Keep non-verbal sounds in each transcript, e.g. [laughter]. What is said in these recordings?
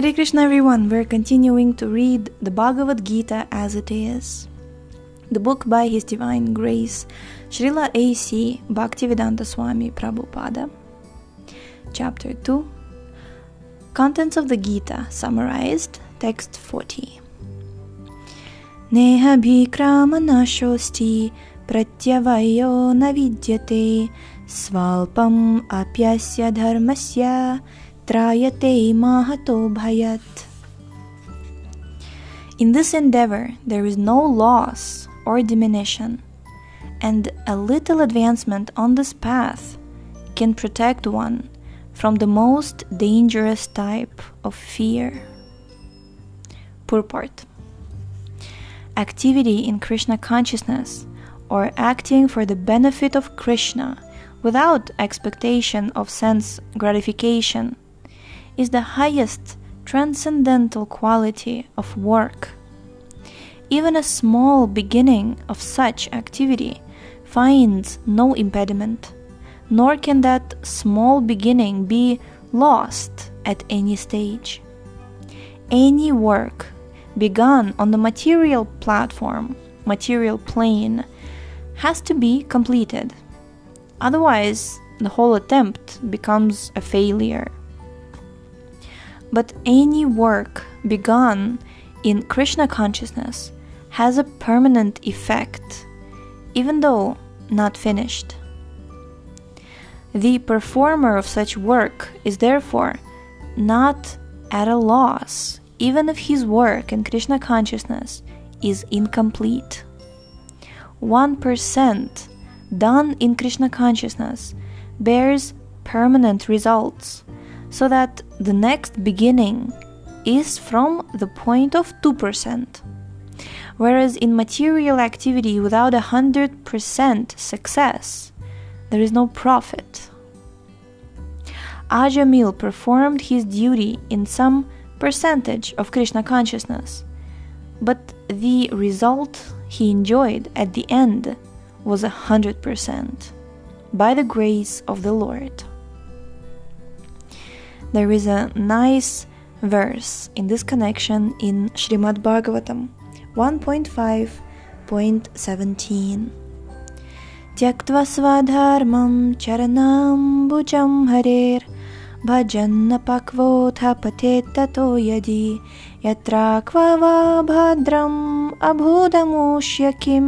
Hare Krishna, everyone. We're continuing to read the Bhagavad Gita as it is. The book by His Divine Grace, Srila A.C. Bhaktivedanta Swami Prabhupada. Chapter 2 Contents of the Gita summarized, text 40. Neha bhikrama nashosti pratyavayo navidyate svalpam apyasya dharmasya trayate mahato bhayat. In this endeavor, there is no loss or diminution, and a little advancement on this path can protect one from the most dangerous type of fear. Purport Activity in Krishna consciousness or acting for the benefit of Krishna without expectation of sense gratification is the highest transcendental quality of work. Even a small beginning of such activity finds no impediment, nor can that small beginning be lost at any stage. Any work begun on the material platform, material plane, has to be completed. Otherwise, the whole attempt becomes a failure. But any work begun in Krishna consciousness has a permanent effect, even though not finished. The performer of such work is therefore not at a loss, even if his work in Krishna consciousness is incomplete. 1% done in Krishna consciousness bears permanent results so that the next beginning is from the point of 2%. Whereas in material activity without a 100% success, there is no profit. Ajamil performed his duty in some percentage of Krishna consciousness, but the result he enjoyed at the end was a 100% by the grace of the Lord there is a nice verse in this connection in Srimad Bhagavatam 1.5.17. त्यक्त्वा स्वधर्मं चरणाम्बुजं हरेर् भजन्न पक्वोऽथ पतेत् ततो यदि यत्र क्व वा भद्रम् अभूदमुष्य किं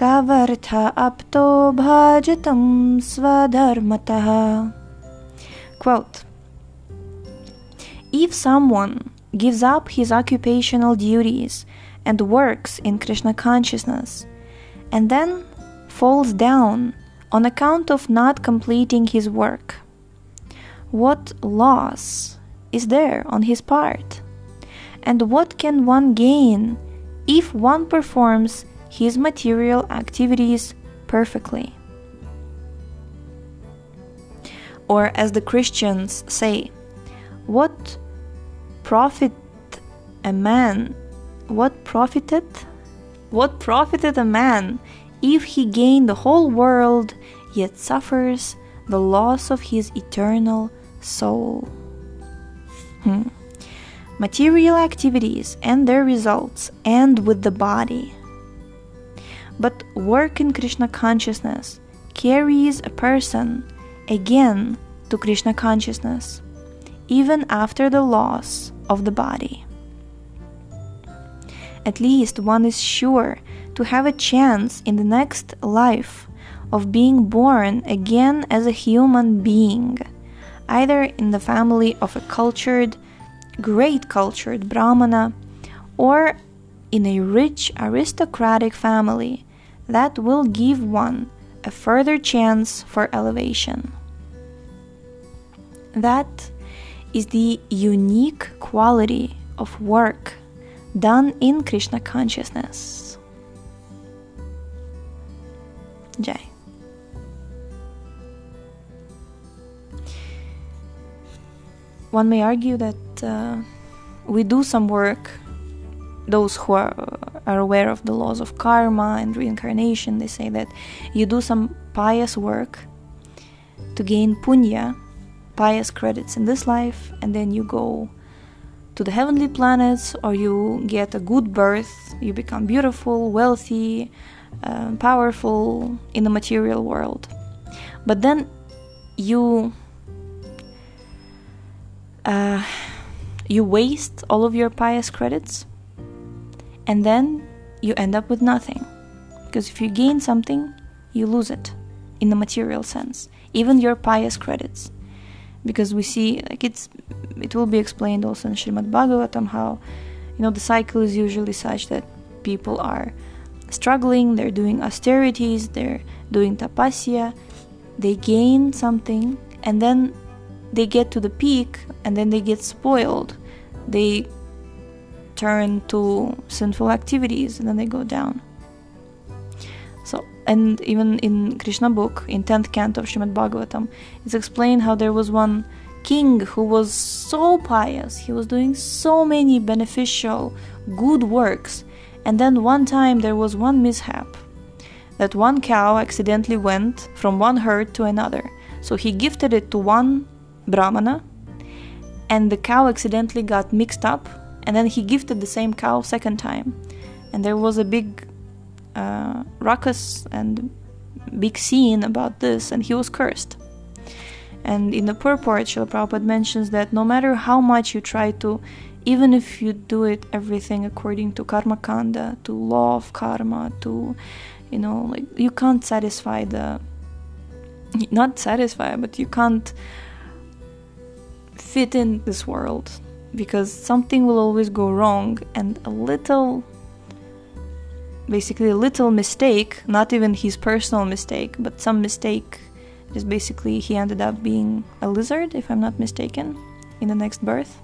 कवर्थ अप्तो भजतं स्वधर्मतः Quote if someone gives up his occupational duties and works in Krishna consciousness, and then falls down on account of not completing his work, what loss is there on his part? And what can one gain if one performs his material activities perfectly? Or, as the Christians say, what profit a man? What profited? What profited a man if he gained the whole world yet suffers the loss of his eternal soul? Hmm. Material activities and their results end with the body. But work in Krishna consciousness carries a person again to Krishna consciousness, even after the loss of the body. At least one is sure to have a chance in the next life of being born again as a human being, either in the family of a cultured, great cultured Brahmana, or in a rich aristocratic family that will give one a further chance for elevation. That is the unique quality of work done in Krishna consciousness. Jai. One may argue that uh, we do some work, those who are, are aware of the laws of karma and reincarnation, they say that you do some pious work to gain punya pious credits in this life, and then you go to the heavenly planets or you get a good birth, you become beautiful, wealthy, uh, powerful in the material world. But then you uh, you waste all of your pious credits and then you end up with nothing. Because if you gain something, you lose it in the material sense, even your pious credits. Because we see, like it's, it will be explained also in Srimad Bhagavatam how, you know, the cycle is usually such that people are struggling, they're doing austerities, they're doing tapasya, they gain something, and then they get to the peak, and then they get spoiled. They turn to sinful activities, and then they go down. And even in Krishna book, in 10th canto of Srimad Bhagavatam, it's explained how there was one king who was so pious, he was doing so many beneficial, good works, and then one time there was one mishap that one cow accidentally went from one herd to another. So he gifted it to one brahmana, and the cow accidentally got mixed up, and then he gifted the same cow second time, and there was a big uh, ruckus and big scene about this, and he was cursed. And in the purport, Srila Prabhupada mentions that no matter how much you try to, even if you do it everything according to karma kanda, to law of karma, to, you know, like you can't satisfy the, not satisfy, but you can't fit in this world because something will always go wrong and a little basically a little mistake, not even his personal mistake, but some mistake. Is basically he ended up being a lizard, if I'm not mistaken, in the next birth,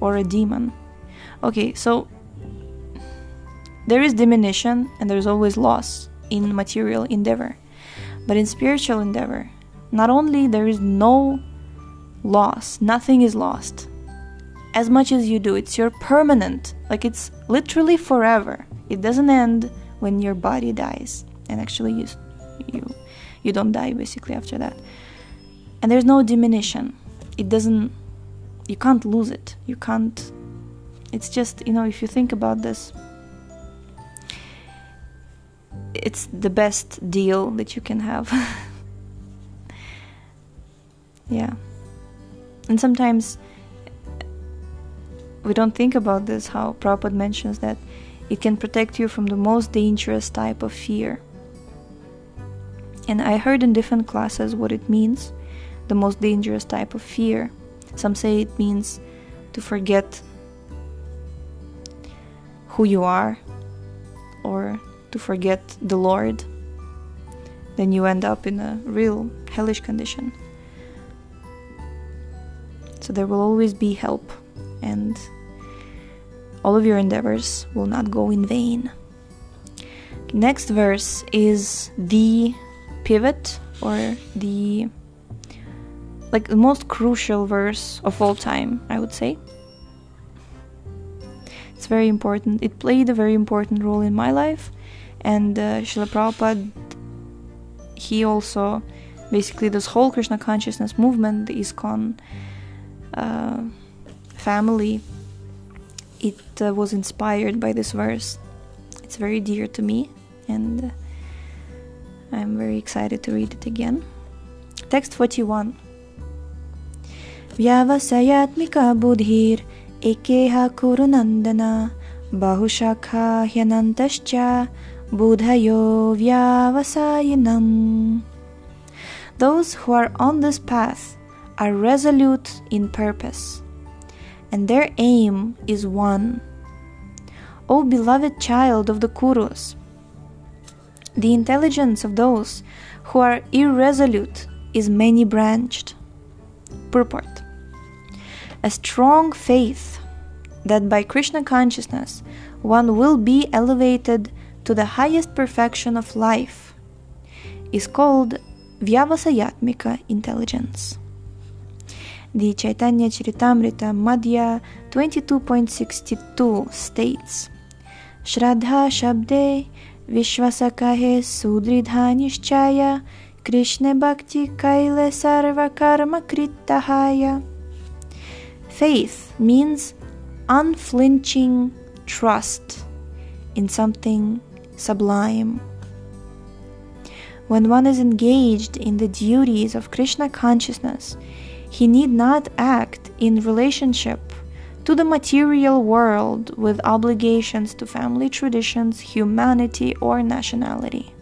or a demon. Okay, so there is diminution and there's always loss in material endeavor, but in spiritual endeavor, not only there is no loss, nothing is lost. As much as you do, it's your permanent, like it's literally forever it doesn't end when your body dies and actually you you you don't die basically after that. And there's no diminution. It doesn't you can't lose it. You can't it's just you know if you think about this it's the best deal that you can have. [laughs] Yeah. And sometimes we don't think about this how Prabhupada mentions that it can protect you from the most dangerous type of fear. And I heard in different classes what it means the most dangerous type of fear. Some say it means to forget who you are or to forget the Lord. Then you end up in a real hellish condition. So there will always be help and all of your endeavors will not go in vain. Next verse is the pivot or the like the most crucial verse of all time, I would say. It's very important. It played a very important role in my life, and uh, Srila Prabhupada, he also basically this whole Krishna consciousness movement, the ISKCON uh, family, it uh, was inspired by this verse. It's very dear to me, and uh, I'm very excited to read it again. Text 41 Vyavasayatmika buddhir ekeha kurunandana bahushakha hyanantascha buddhayo vyavasayinam. Those who are on this path are resolute in purpose and their aim is one. O beloved child of the Kurus, the intelligence of those who are irresolute is many branched. Purport A strong faith that by Krishna consciousness one will be elevated to the highest perfection of life is called Vyavasayatmika intelligence. The Chaitanya Charitamrita Madhya 22.62 states Shraddha Shabde Vishwasakahe Sudridha Nishchaya Krishna Bhakti Kaile Sarva Karma Krittahaya Faith means unflinching trust in something sublime. When one is engaged in the duties of Krishna consciousness, he need not act in relationship to the material world with obligations to family traditions, humanity, or nationality.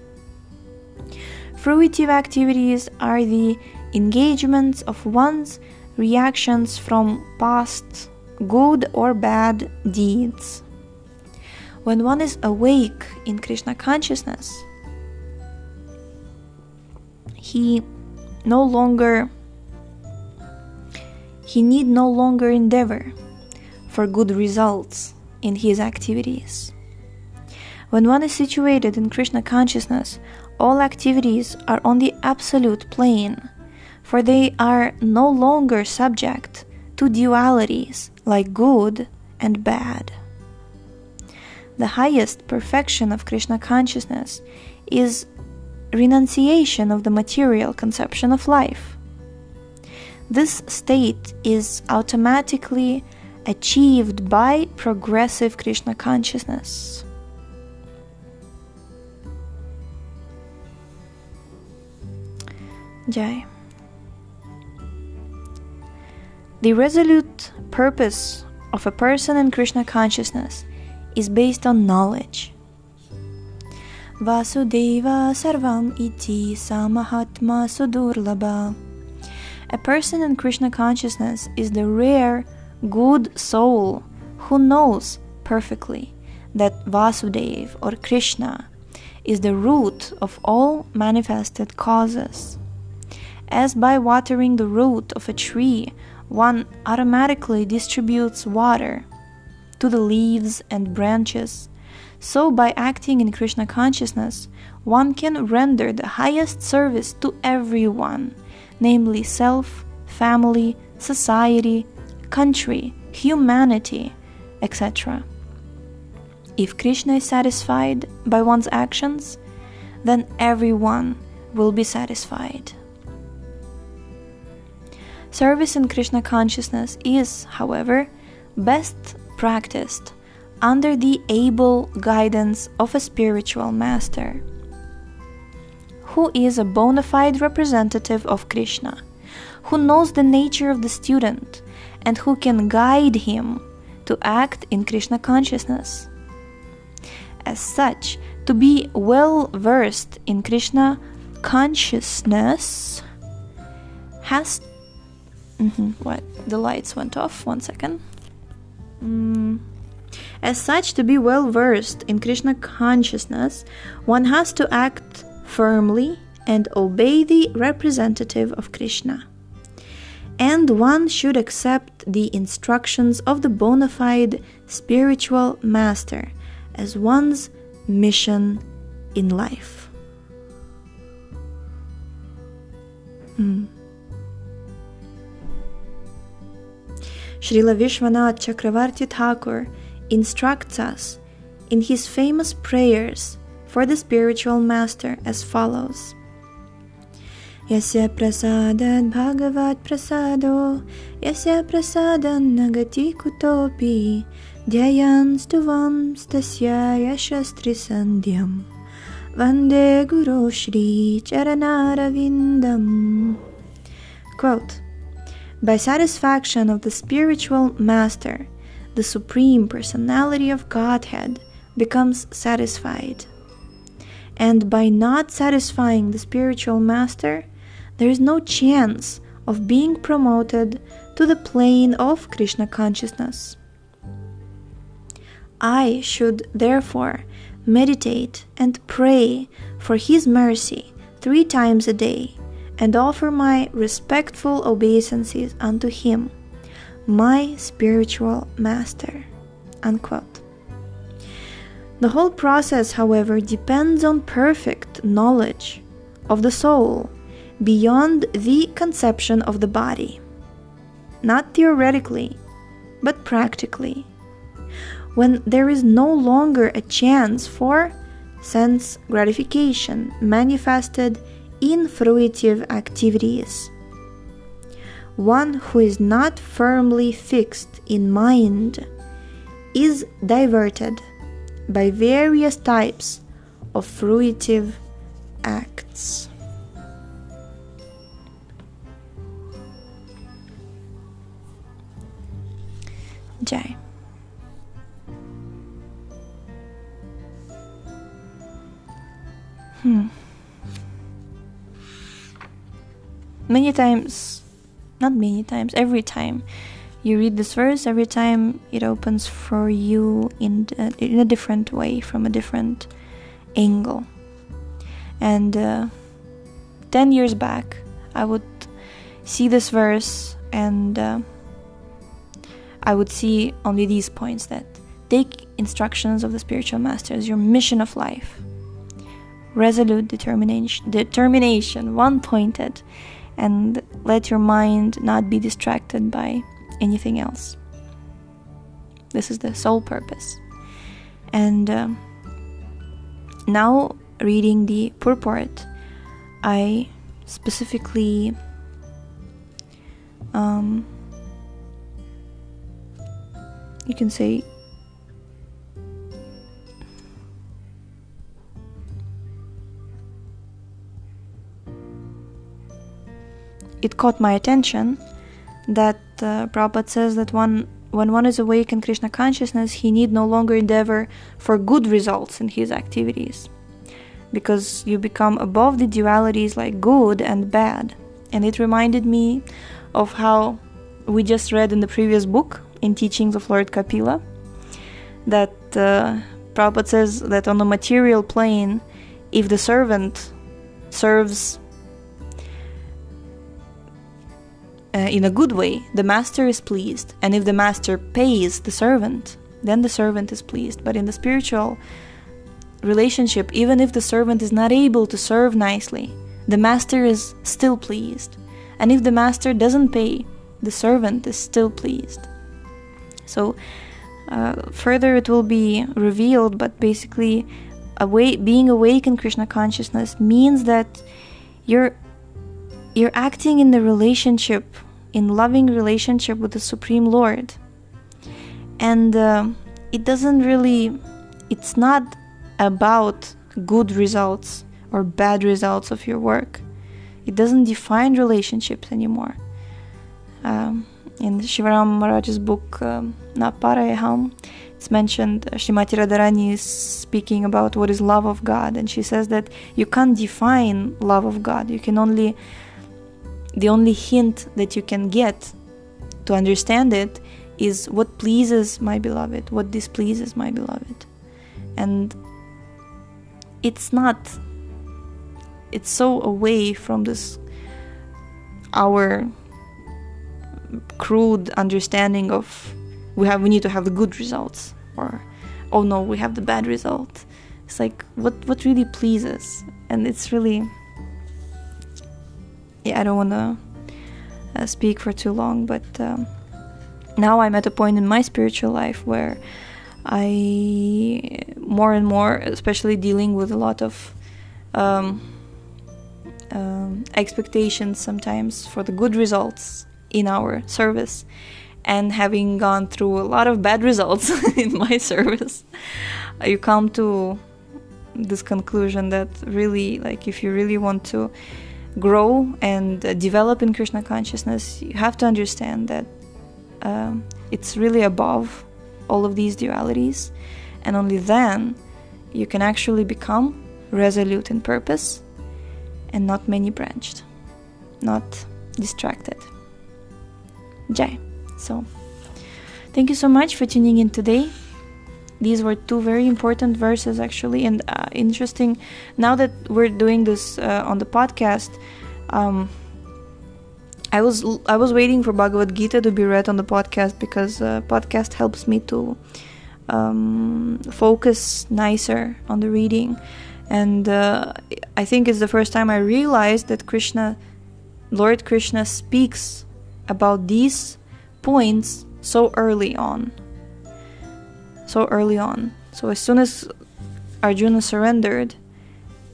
Fruitive activities are the engagements of one's reactions from past good or bad deeds. When one is awake in Krishna consciousness, he no longer he need no longer endeavor for good results in his activities. When one is situated in Krishna consciousness, all activities are on the absolute plane, for they are no longer subject to dualities like good and bad. The highest perfection of Krishna consciousness is renunciation of the material conception of life. This state is automatically achieved by progressive Krishna consciousness. Jai. The resolute purpose of a person in Krishna consciousness is based on knowledge. Vasudeva Sarvam Iti Samahatma Sudurlabha. A person in Krishna consciousness is the rare, good soul who knows perfectly that Vasudev or Krishna is the root of all manifested causes. As by watering the root of a tree, one automatically distributes water to the leaves and branches so, by acting in Krishna consciousness, one can render the highest service to everyone, namely self, family, society, country, humanity, etc. If Krishna is satisfied by one's actions, then everyone will be satisfied. Service in Krishna consciousness is, however, best practiced under the able guidance of a spiritual master, who is a bona fide representative of Krishna, who knows the nature of the student, and who can guide him to act in Krishna consciousness. As such, to be well versed in Krishna consciousness has. Mm-hmm, what? The lights went off. One second. Mm. As such, to be well versed in Krishna consciousness, one has to act firmly and obey the representative of Krishna. And one should accept the instructions of the bona fide spiritual master as one's mission in life. Mm. Srila Vishwanath Chakravarti Thakur instructs us in his famous prayers for the spiritual master as follows. Yasya prasadat bhagavat prasado, yasya prasadan nagati kutopi, dhyayan stuvam stasya yashastri sandhyam, vande guru shri charanaravindam. Quote, By satisfaction of the spiritual master, the Supreme Personality of Godhead becomes satisfied. And by not satisfying the spiritual master, there is no chance of being promoted to the plane of Krishna consciousness. I should therefore meditate and pray for His mercy three times a day and offer my respectful obeisances unto Him my spiritual master. Unquote. The whole process, however, depends on perfect knowledge of the soul beyond the conception of the body. Not theoretically, but practically. When there is no longer a chance for sense gratification manifested in fruitive activities one who is not firmly fixed in mind is diverted by various types of fruitive acts. J. Hmm. Many times, not many times, every time you read this verse, every time it opens for you in, uh, in a different way, from a different angle. And uh, 10 years back, I would see this verse and uh, I would see only these points that take instructions of the spiritual masters, your mission of life resolute determination, determination, one pointed, and let your mind not be distracted by anything else. This is the sole purpose. And uh, now, reading the purport, I specifically um, you can say it caught my attention that uh, Prabhupada says that one when one is awake in Krishna consciousness, he need no longer endeavor for good results in his activities, because you become above the dualities like good and bad. And it reminded me of how we just read in the previous book, in Teachings of Lord Kapila, that uh, Prabhupada says that on the material plane, if the servant serves uh, in a good way, the master is pleased. And if the master pays the servant, then the servant is pleased. But in the spiritual relationship, even if the servant is not able to serve nicely, the master is still pleased. And if the master doesn't pay, the servant is still pleased. So, uh, further it will be revealed, but basically, awake, being awake in Krishna consciousness means that you're you're acting in the relationship, in loving relationship with the Supreme Lord. And uh, it doesn't really, it's not about good results or bad results of your work. It doesn't define relationships anymore. Um, in Shivaram Maharaj's book, um, Naparayaham, it's mentioned uh, Srimati Radharani is speaking about what is love of God, and she says that you can't define love of God. You can only the only hint that you can get to understand it is what pleases my beloved, what displeases my beloved. And it's not, it's so away from this, our crude understanding of we have we need to have the good results or oh no we have the bad result it's like what what really pleases and it's really yeah, I don't want to uh, speak for too long, but um, now I'm at a point in my spiritual life where I more and more, especially dealing with a lot of um, um, expectations sometimes for the good results in our service, and having gone through a lot of bad [laughs] results in my service, you come to this conclusion that really, like, if you really want to grow and uh, develop in Krishna consciousness, you have to understand that um, it's really above all of these dualities, and only then you can actually become resolute in purpose and not many branched, not distracted. Jai. So, thank you so much for tuning in today these were two very important verses actually and uh, interesting. Now that we're doing this uh, on the podcast um, I was I was waiting for Bhagavad Gita to be read on the podcast because uh, podcast helps me to um, focus nicer on the reading, and uh, I think it's the first time I realized that Krishna, Lord Krishna, speaks about these points so early on so early on. So as soon as Arjuna surrendered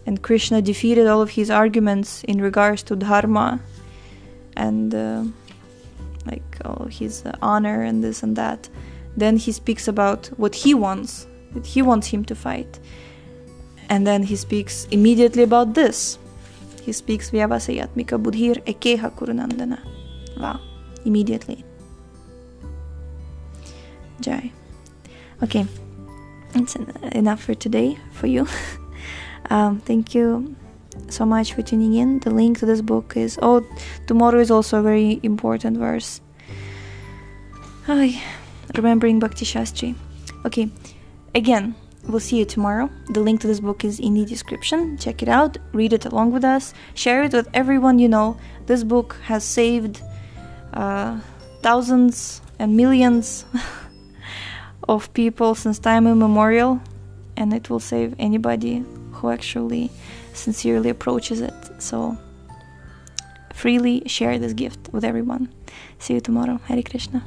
and Krishna defeated all of his arguments in regards to dharma and uh, like oh, his uh, honor and this and that. Then he speaks about what he wants, that he wants him to fight. And then he speaks immediately about this. He speaks Vyavasayatmika Buddhir Ekeha Kurunandana. Wow, immediately. Jai. Okay, it's enough for today for you. [laughs] um, thank you so much for tuning in. The link to this book is oh, tomorrow is also a very important verse. Ay, remembering Bhakti Shastri. Okay, again, we'll see you tomorrow. The link to this book is in the description. Check it out, read it along with us, share it with everyone you know. This book has saved uh, thousands and millions [laughs] of people since time immemorial, and it will save anybody who actually sincerely approaches it. So, freely share this gift with everyone. See you tomorrow. Hare Krishna.